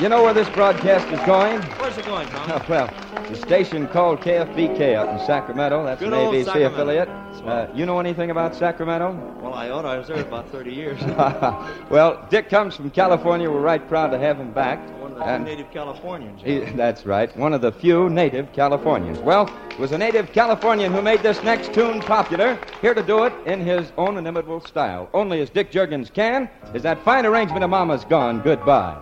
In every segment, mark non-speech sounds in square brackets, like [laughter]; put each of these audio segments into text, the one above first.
you know where this broadcast is going? Where's it going, Tom? well, the station called KFBK out in Sacramento. That's Good an ABC Sacramento. affiliate. Uh, you know anything about Sacramento? Well, I ought. I was there about 30 years. [laughs] well, Dick comes from California. We're right proud to have him back. One of the And- native Californians. He, that's right, one of the few native Californians. Well, it was a native Californian who made this next tune popular. Here to do it in his own inimitable style, only as Dick Jurgens can, is that fine arrangement of Mama's Gone Goodbye.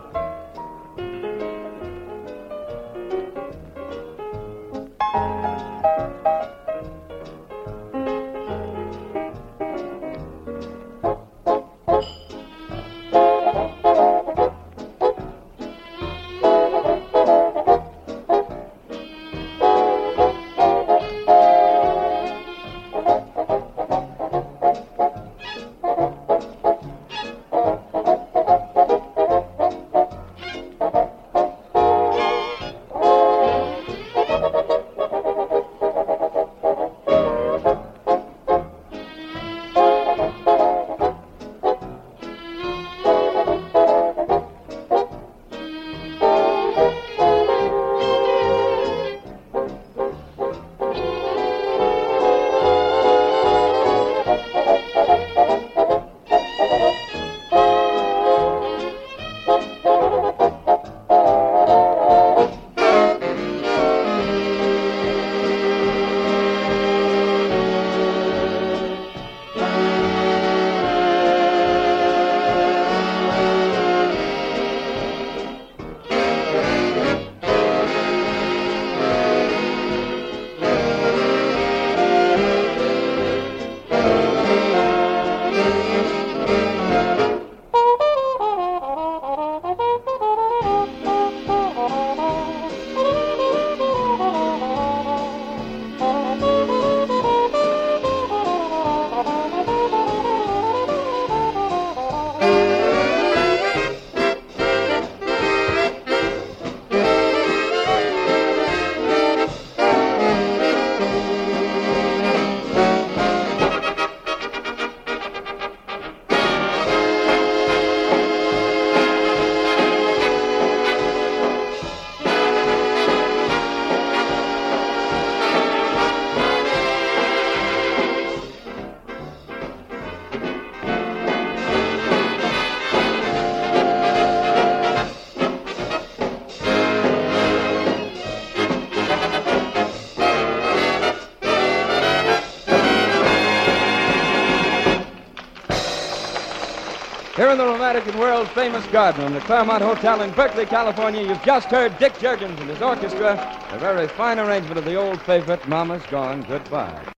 World famous garden room, the Claremont Hotel in Berkeley, California, you've just heard Dick Jurgens and his orchestra, a very fine arrangement of the old favorite, Mama's Gone Goodbye.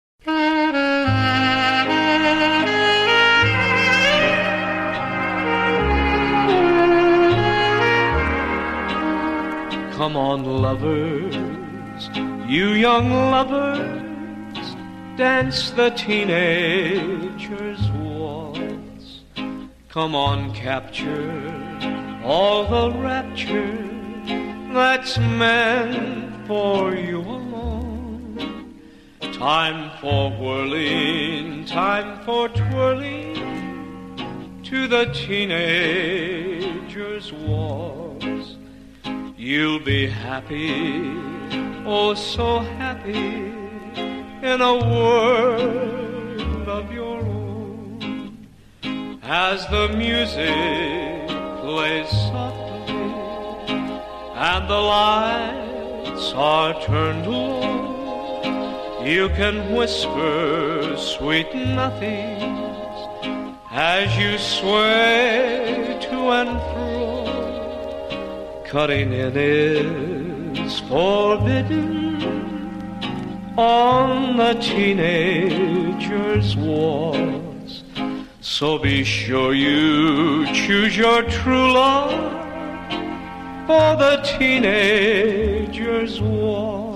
Come on, lovers, you young lovers, dance the teenager's. Come on, capture all the rapture that's meant for you alone. Time for whirling, time for twirling to the teenager's waltz. You'll be happy, oh so happy, in a world of your. As the music plays softly and the lights are turned low, you can whisper sweet nothings as you sway to and fro. Cutting in is forbidden on the teenager's waltz. So be sure you choose your true love for the teenager's waltz.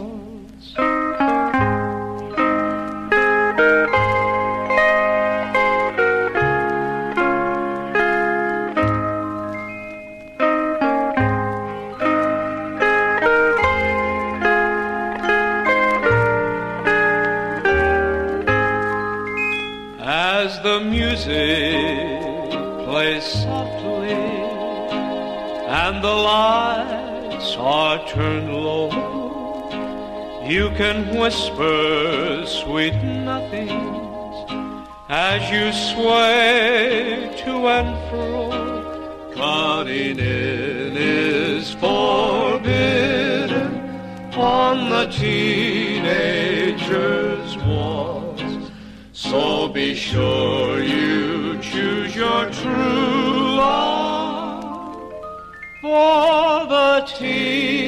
Music plays softly and the lights are turned low, you can whisper sweet nothings as you sway to and fro. Cutting in is forbidden on the teenager's walls. So be sure you choose your true love for the teenager's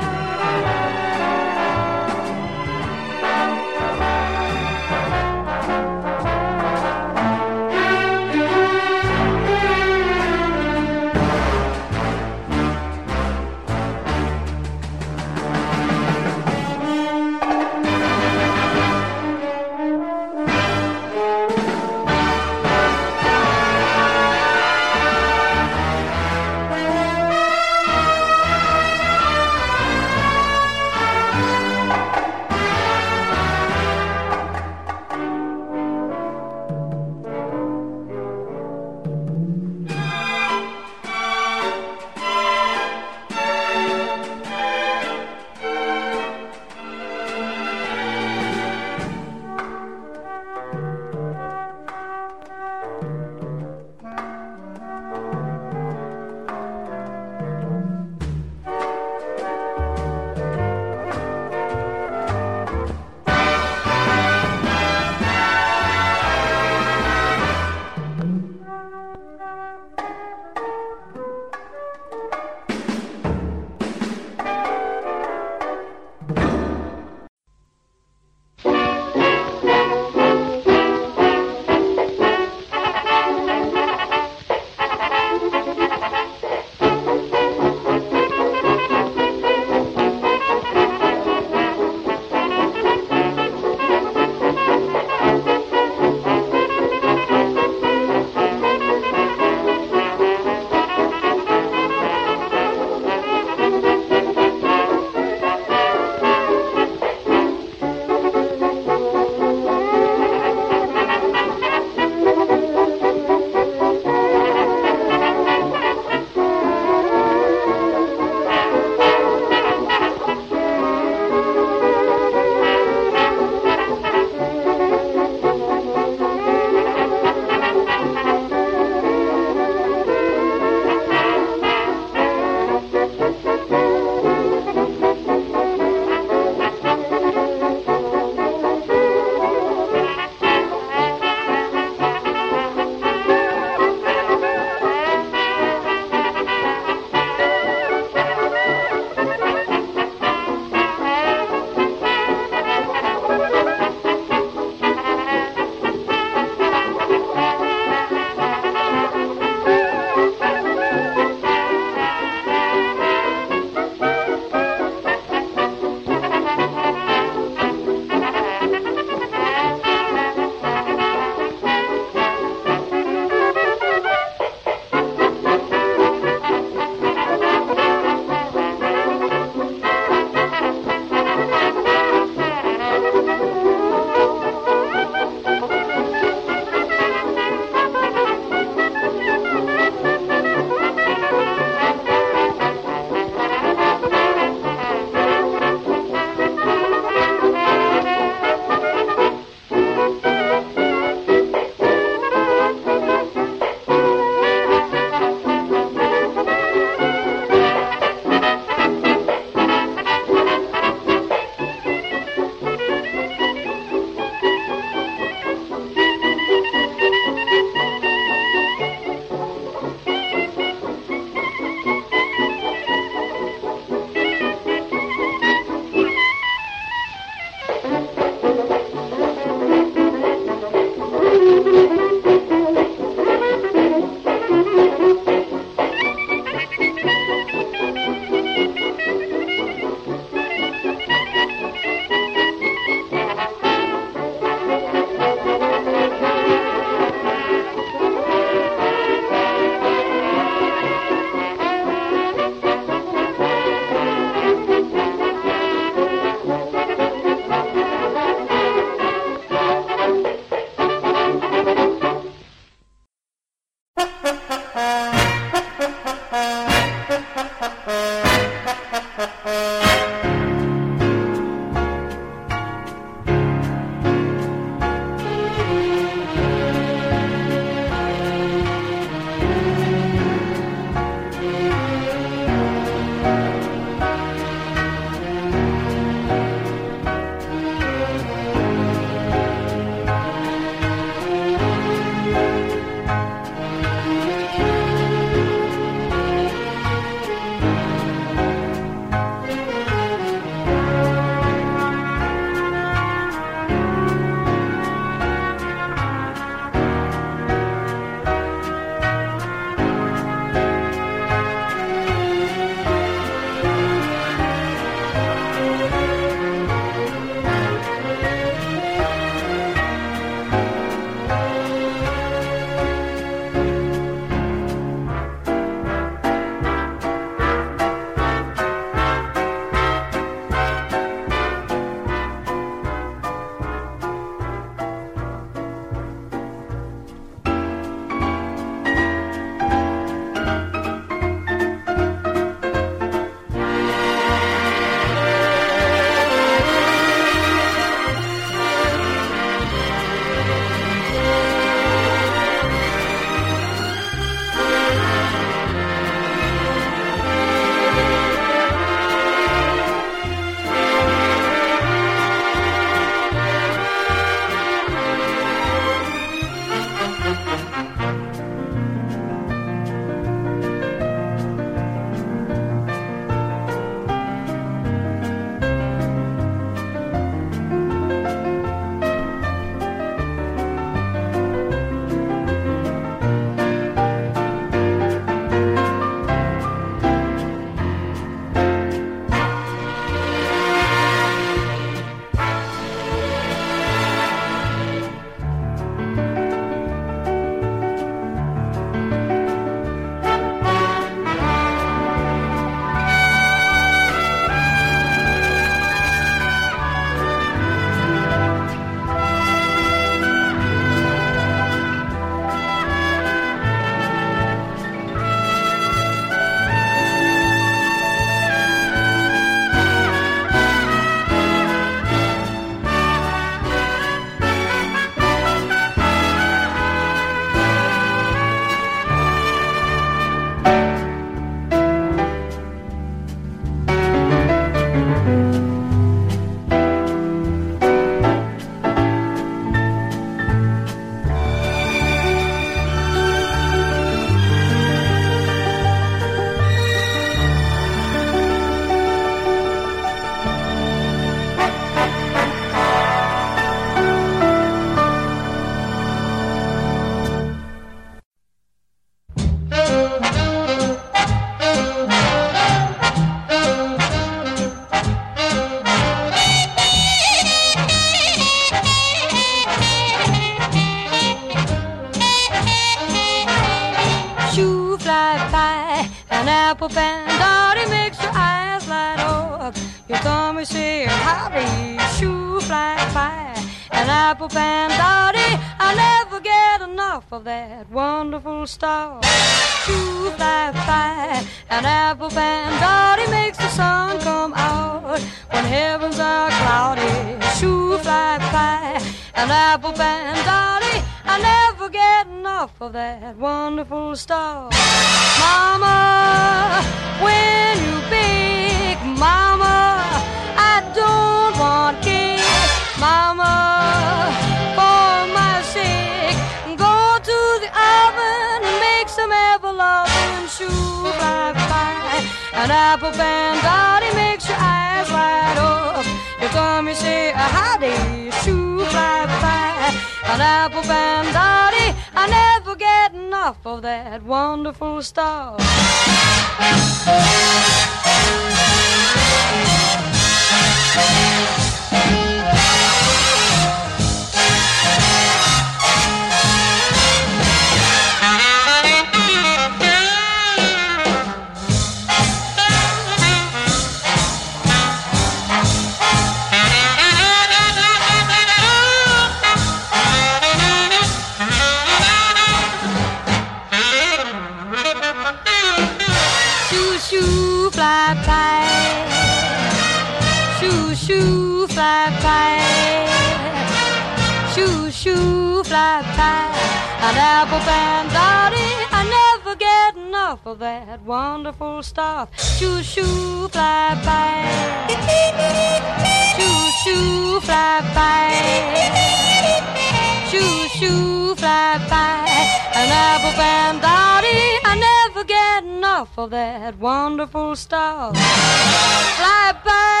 for that wonderful star. Fly by,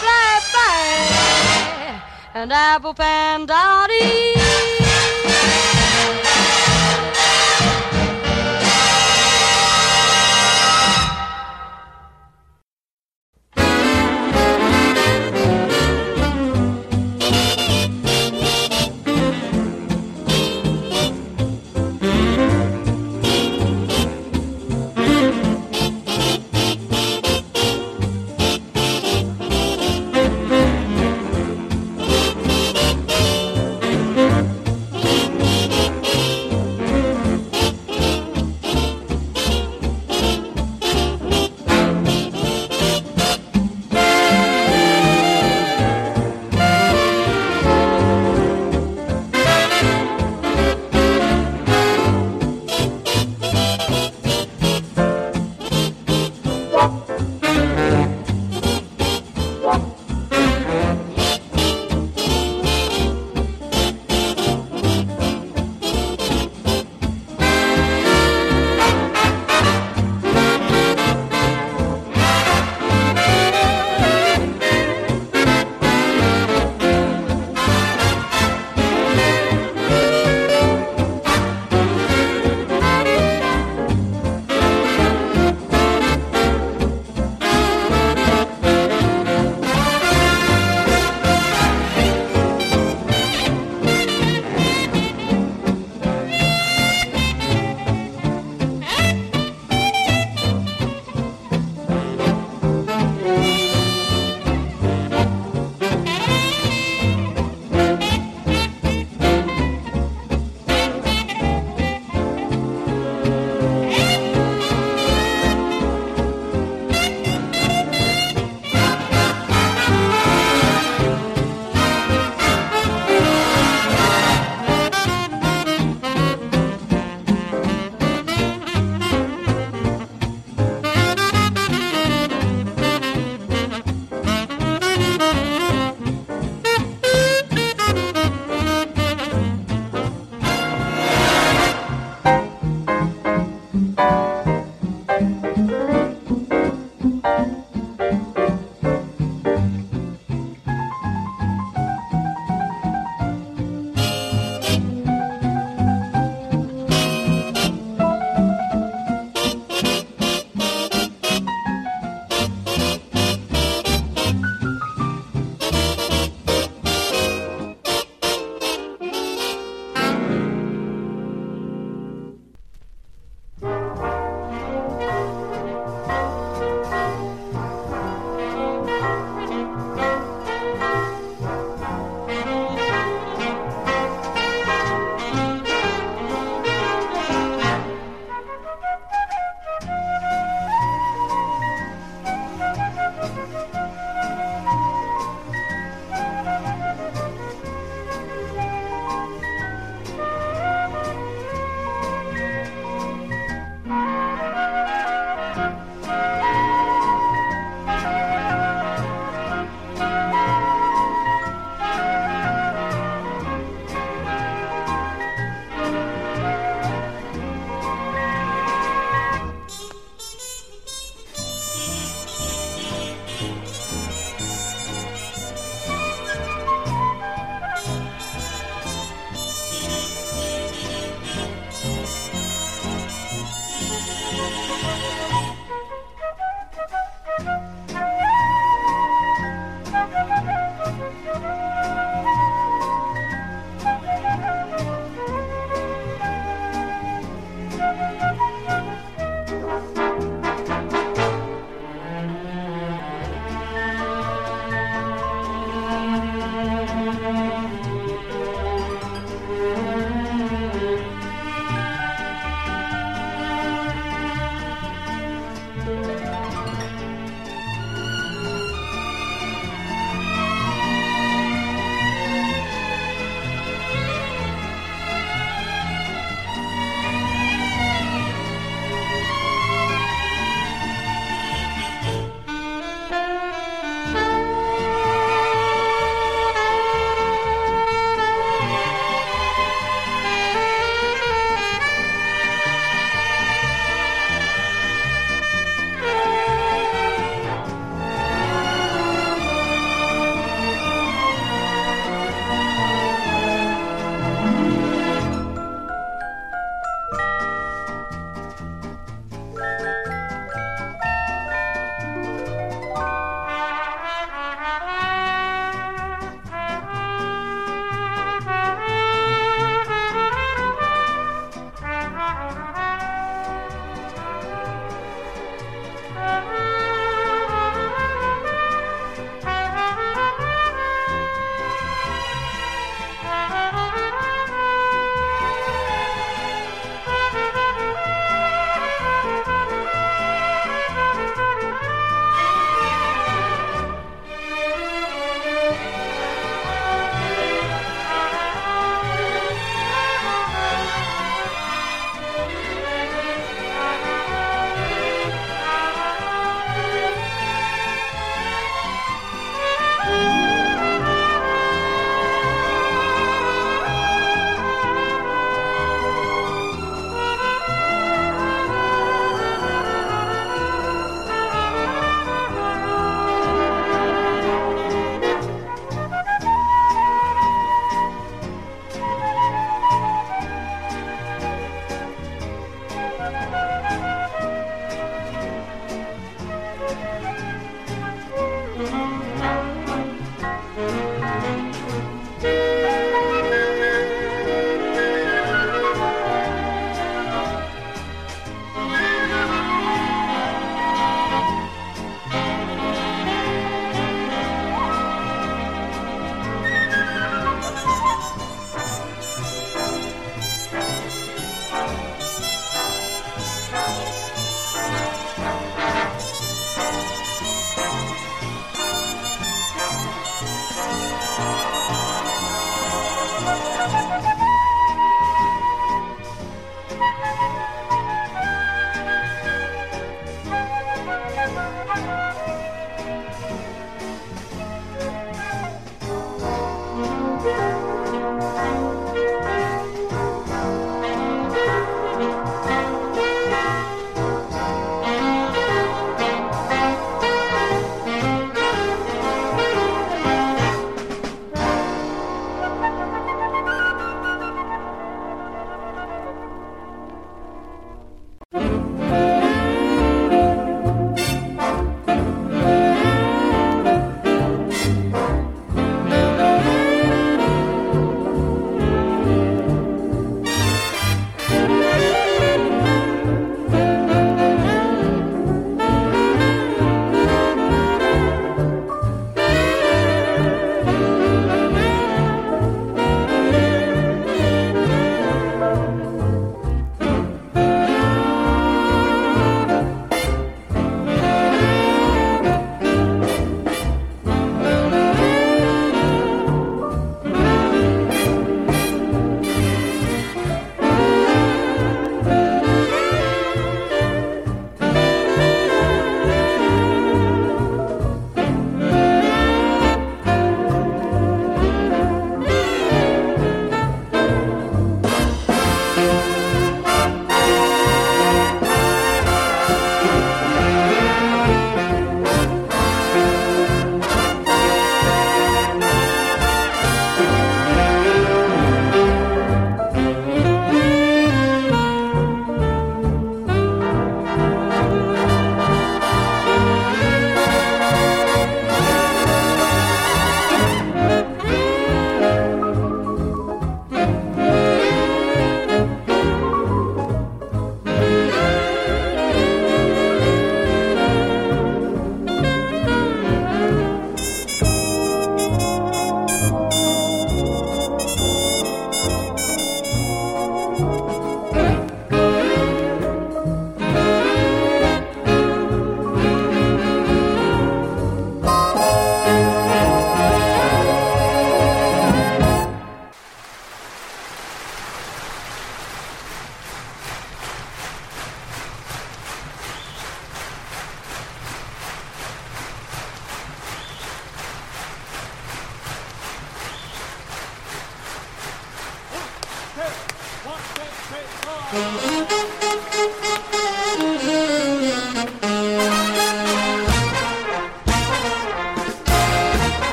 fly by, and apple pan dowdy.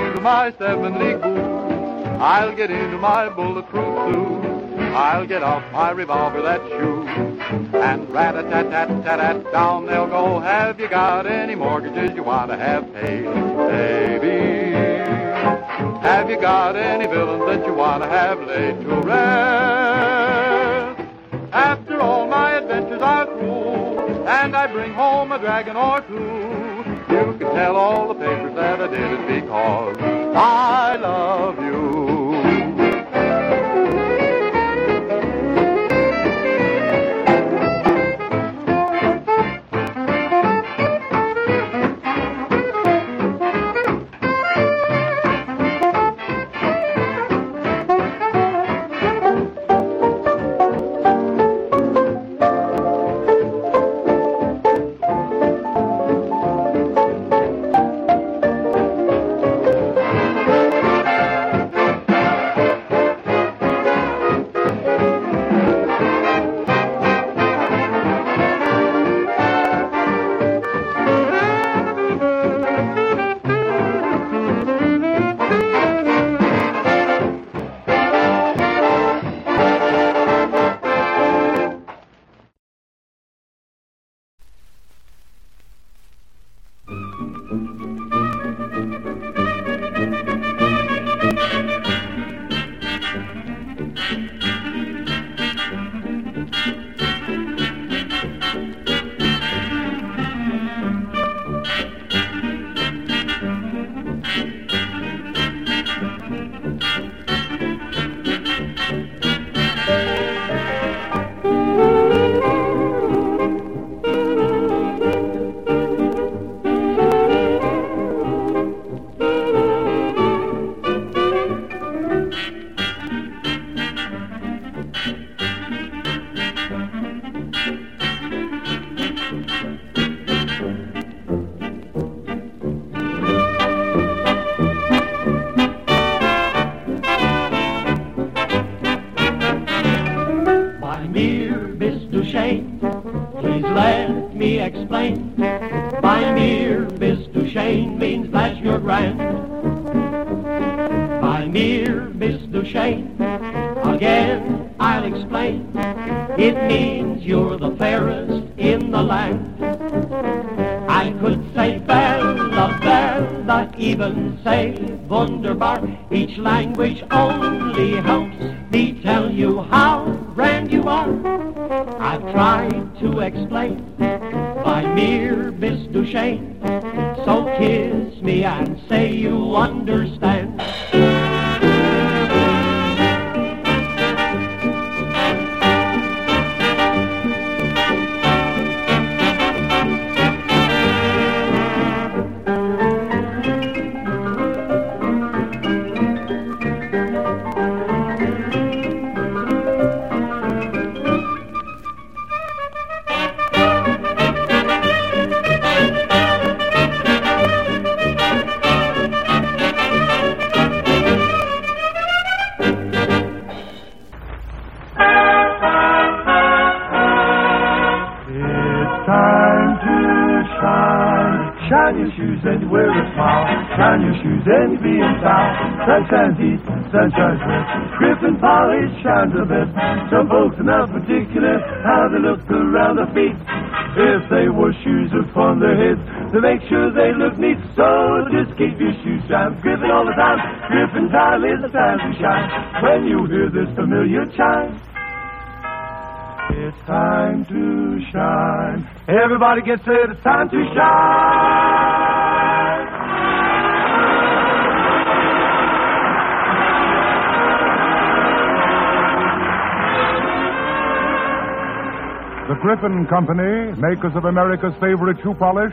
into my seven league boots. I'll get into my bulletproof suit. I'll get off my revolver that shoots. And rat a tat tat tat tat down they'll go. Have you got any mortgages you want to have paid, baby? Have you got any villains that you want to have laid to rest? After all my adventures I've ruled, and I bring home a dragon or two. You can tell all the papers that I did it because I love you. Shoes upon their heads to make sure they look neat. So just keep your shoes shine. Griffin all the time. Griffin time is the time to shine. When you hear this familiar chime. It's time to shine. Everybody gets it. It's time to shine. The Griffin Company, makers of America's favorite shoe polish,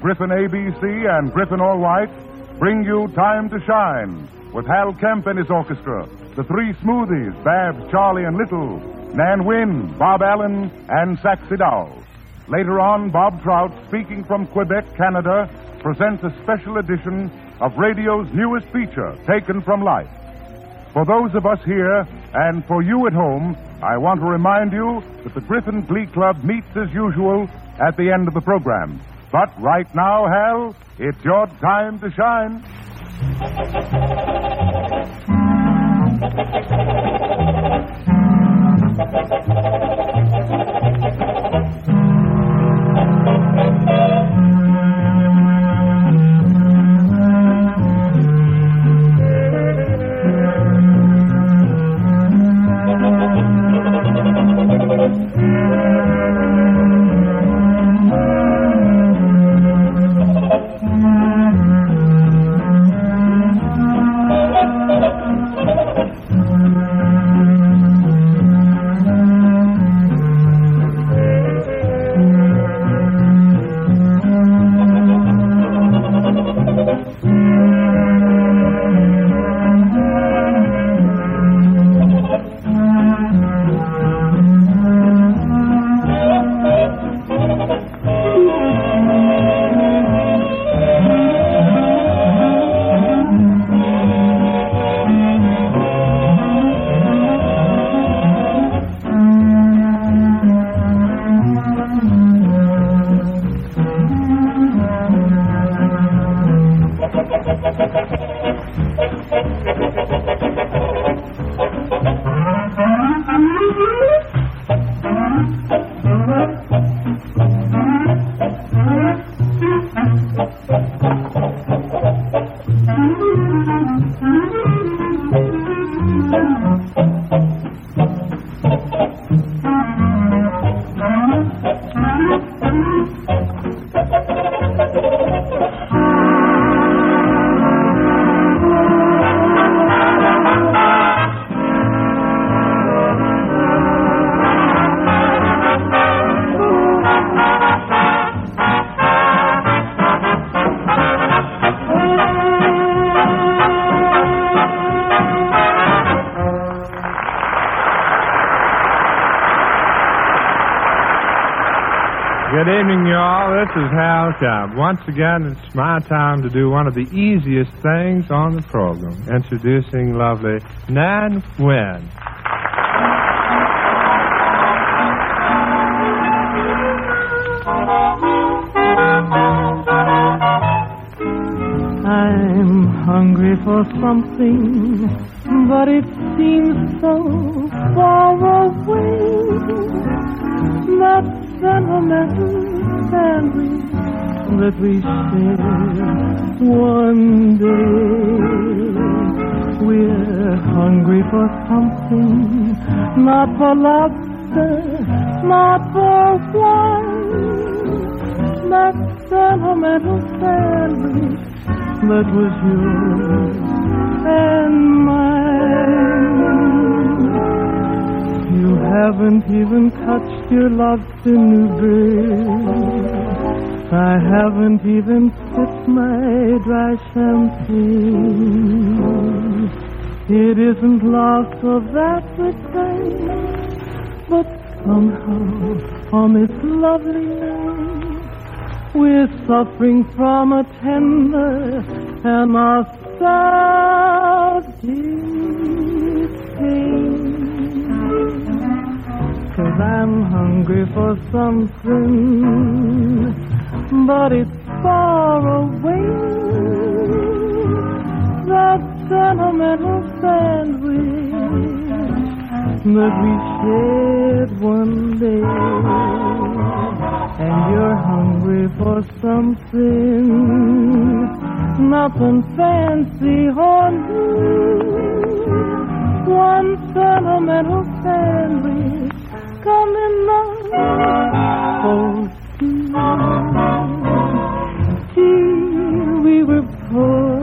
Griffin ABC and Griffin Allwite, bring you Time to Shine with Hal Kemp and his orchestra, the three Smoothies, Babs, Charlie, and Little, Nan Wynn, Bob Allen, and Saxie Dowell. Later on, Bob Trout, speaking from Quebec, Canada, presents a special edition of radio's newest feature, Taken from Life. For those of us here and for you at home, I want to remind you that the Griffin Glee Club meets as usual at the end of the program. But right now, Hal, it's your time to shine. Is Hal Kemp. Once again, it's my time to do one of the easiest things on the program, introducing lovely Nan Wynn. I'm hungry for something, but it that we shared one day. We're hungry for something, not for lobster, not for wine. That sentimental sandwich that was yours and mine. You haven't even touched your lobster new bird. I haven't even sipped my dry champagne. It isn't lost of that return, but somehow on this lovely night. We're suffering from a tender and pain. Cause I'm hungry for something, but it's far away. That sentimental sandwich that we shared one day and you're hungry for something, nothing fancy or new. One sentimental sandwich coming up two. Gee, we were poor,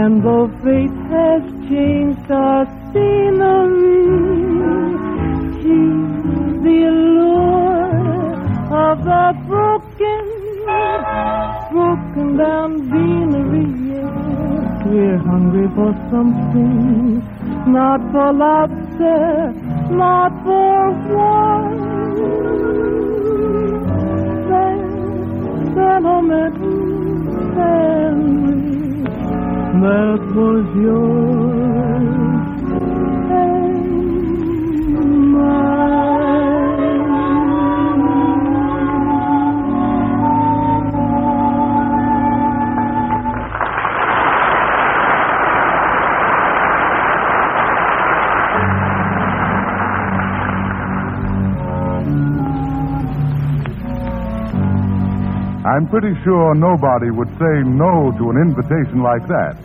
and though fate has changed our scenery, gee, the allure of that broken, broken down beanery. We're hungry for something, not for lobster, not for wine. Sentimental sandwich that was yours I'm pretty sure nobody would say no to an invitation like that.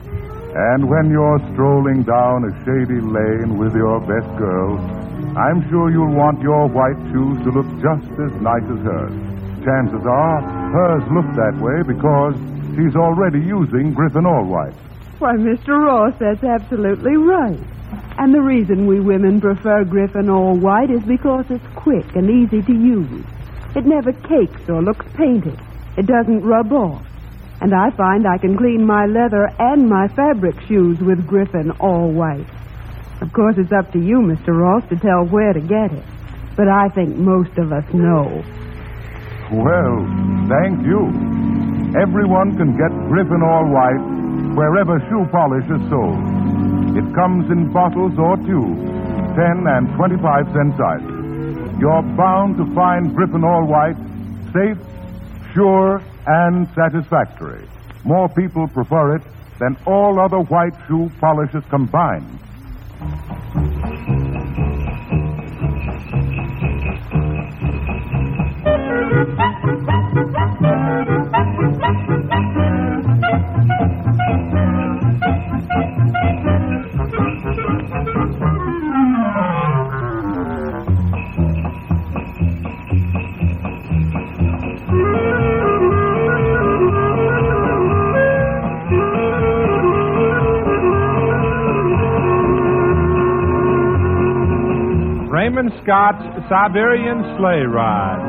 And when you're strolling down a shady lane with your best girl, I'm sure you'll want your white shoes to look just as nice as hers. Chances are hers look that way because she's already using Griffin Allwite. Why, Mr. Ross, that's absolutely right. And the reason we women prefer Griffin Allwite is because it's quick and easy to use. It never cakes or looks painted. It doesn't rub off. And I find I can clean my leather and my fabric shoes with Griffin Allwite. Of course, it's up to you, Mr. Ross, to tell where to get it. But I think most of us know. Well, thank you. Everyone can get Griffin Allwite wherever shoe polish is sold. It comes in bottles or tubes, 10 and 25 cent sizes. You're bound to find Griffin Allwite safe, sure, and satisfactory. More people prefer it than all other white shoe polishes combined. Scott's Siberian Sleigh Ride.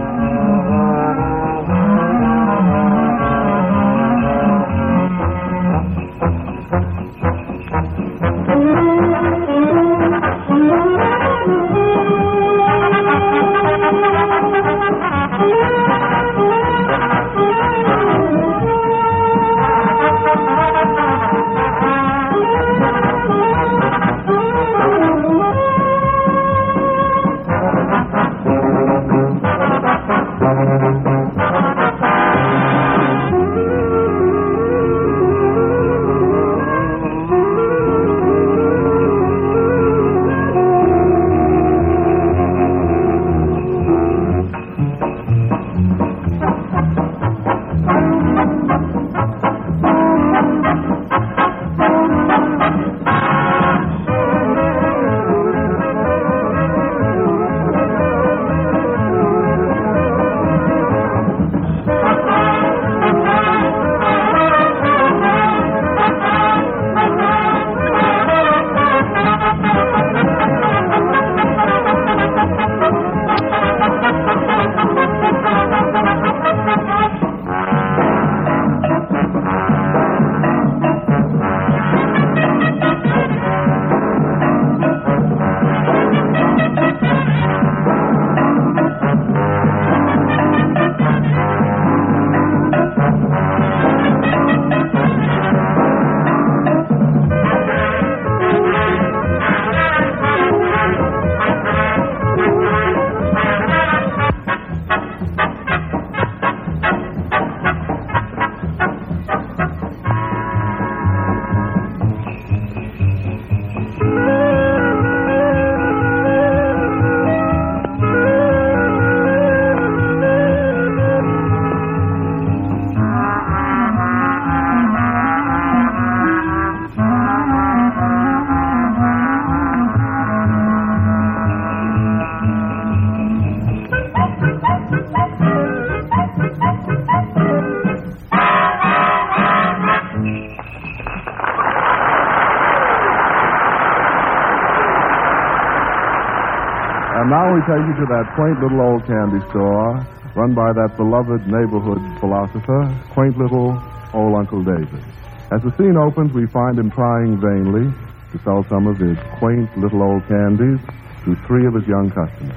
To that quaint little old candy store run by that beloved neighborhood philosopher, quaint little old Uncle David. As the scene opens, we find him trying vainly to sell some of his quaint little old candies to three of his young customers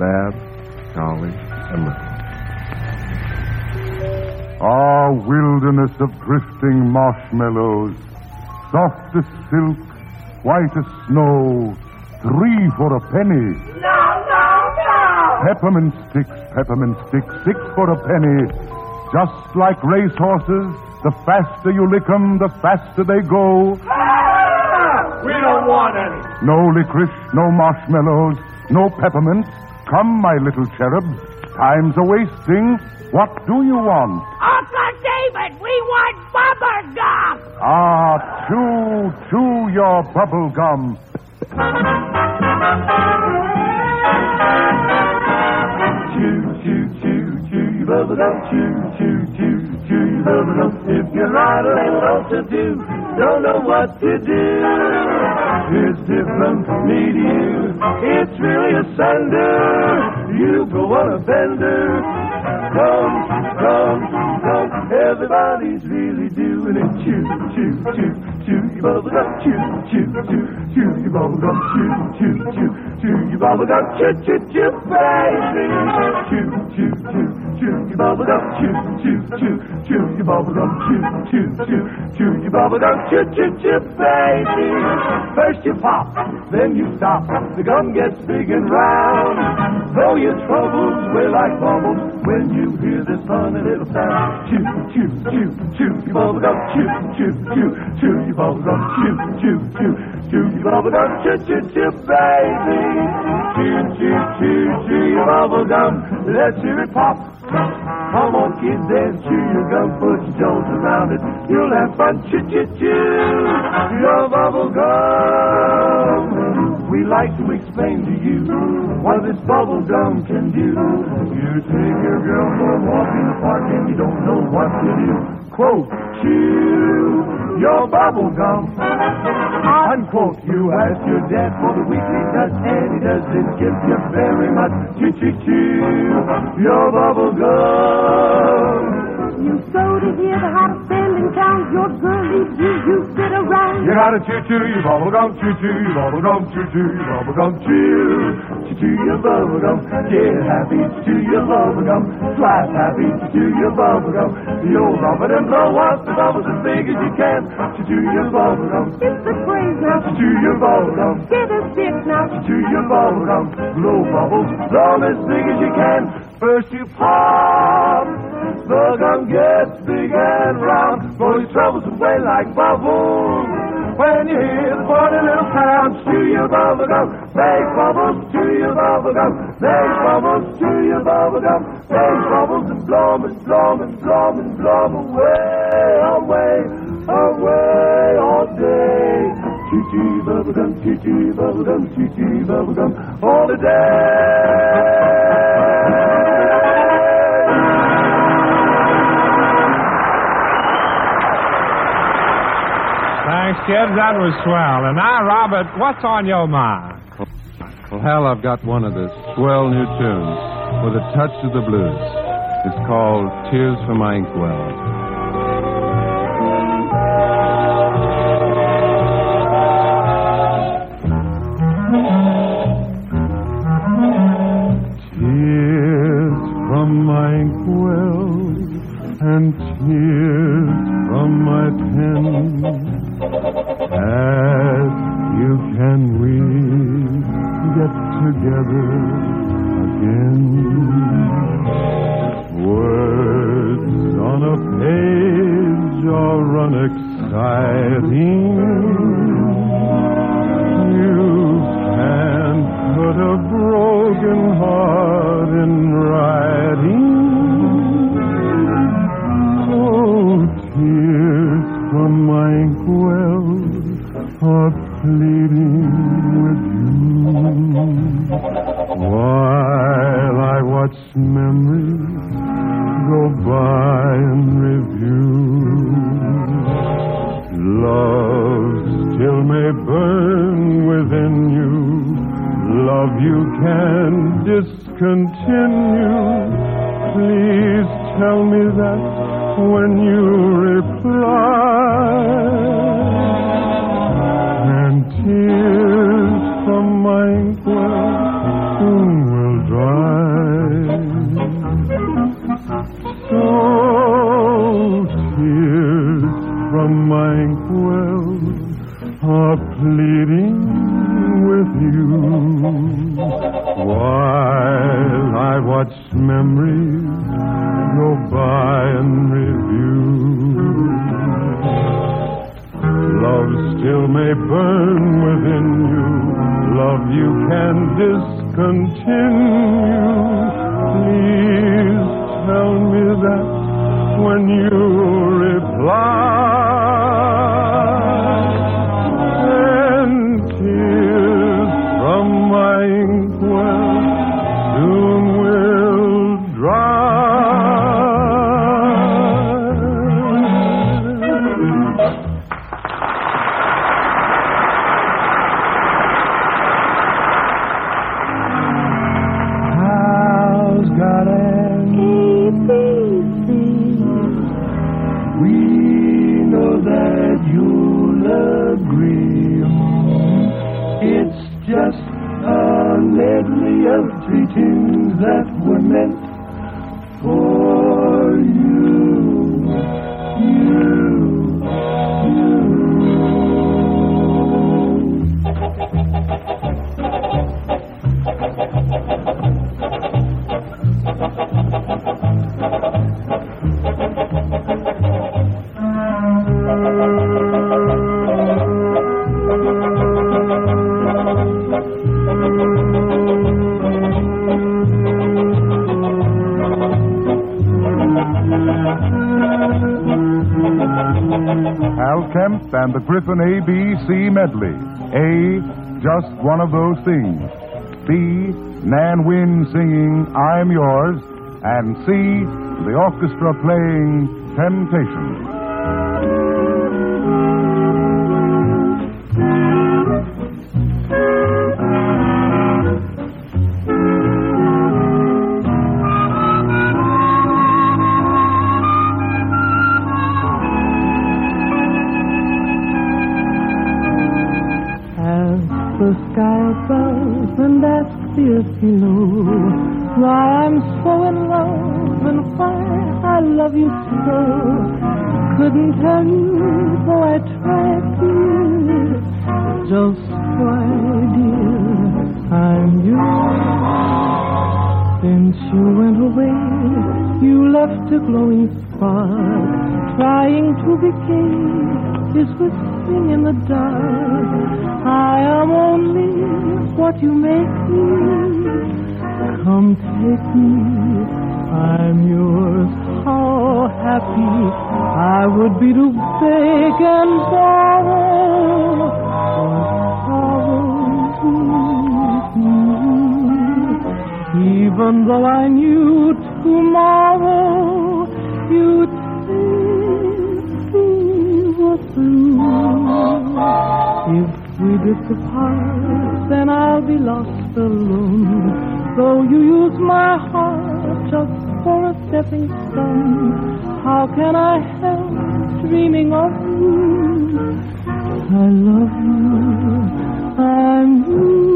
Bab, Charlie, and Little. Ah, wilderness of drifting marshmallows, soft as silk, white as snow, three for a penny. Peppermint sticks, peppermint sticks, six for a penny. Just like racehorses, the faster you lick 'em, the faster they go. We don't want any. No licorice, no marshmallows, no peppermints. Come, my little cherubs. Time's a wasting. What do you want? Uncle David, we want bubble gum. Ah, chew, chew your bubble gum. Chew, chew, chew, chew your bubble gum. Chew, chew, chew, chew your bubble gum. If you're and what to do, don't know what to do. It's different me to you. It's really a sender. You go on a bender. Come, come, come. Everybody's really doing it. Chew, chew, chew, chew your bubble gum. Chew, chew, chew, chew your bubble gum. Chew, chew, chew, chew your bubble gum. Chew, chew, chew, baby. Chew, chew, chew, chew your bubble gum. Chew, chew, chew, chew your bubble gum. Chew, chew, chew, chew your bubble gum. Chew, chew, chew, baby. First you pop, then you stop. The gum gets big and round. Throw your troubles away like bubbles when you hear this funny little sound. Chew, chew, chew, chew your bubble gum. Chew, chew, chew, chew your bubble gum. Chew, chew, chew, chew your bubble gum. Chew, chew, chew, baby. Chew, chew, chew, chew your bubble gum. Let's hear it pop. Come on, kids, and chew your gum. Put your toes around it. You'll have fun. Chew, chew, chew your bubble gum. We like to explain to you what this bubble gum can do. You take your girl for a walk in the park and you don't know what to do. Quote, chew your bubble gum. Unquote, you ask your dad for the weekly touch and he doesn't give you very much. Chew, chew, chew your bubble gum. You go to hear the band in town. Your girl leaves you, you sit around. You gotta chew, chew your bubble gum, chew, chew your bubble gum, chew, chew your bubble gum, chew, chew, chew your bubble gum. Get happy, chew your bubble gum. Slap happy, chew your bubble gum. You'll rub it and blow up the bubbles as big as you can. Chew your bubble gum. It's a craze now. Chew your bubble gum. Get a stick now. Chew your bubble gum. Blow bubbles, blow 'em as big as you can. First you pop, the gum gets big and round. Blow your troubles away like bubbles. When you hear the funny little sound, chew your bubble gum. Make bubbles, chew your bubble gum. Make bubbles, chew your bubble gum. Make bubbles and blow 'em and blow 'em and blow 'em and blow 'em away, away, away all day. Choo choo bubble gum, choo choo bubble gum, choo choo bubble gum all the day. Thanks, kids. That was swell. And now, Robert, what's on your mind? Well, Hal, I've got one of the swell new tunes with a touch of the blues. It's called Tears for My Inkwell. orchestra playing Temptation. in the dark. I am only what you make me. Come take me, I'm yours. How happy I would be to beg and borrow. Even though I knew tomorrow you'd drift apart, then I'll be lost alone. Though you use my heart just for a stepping stone, how can I help dreaming of you? I love you, I'm you.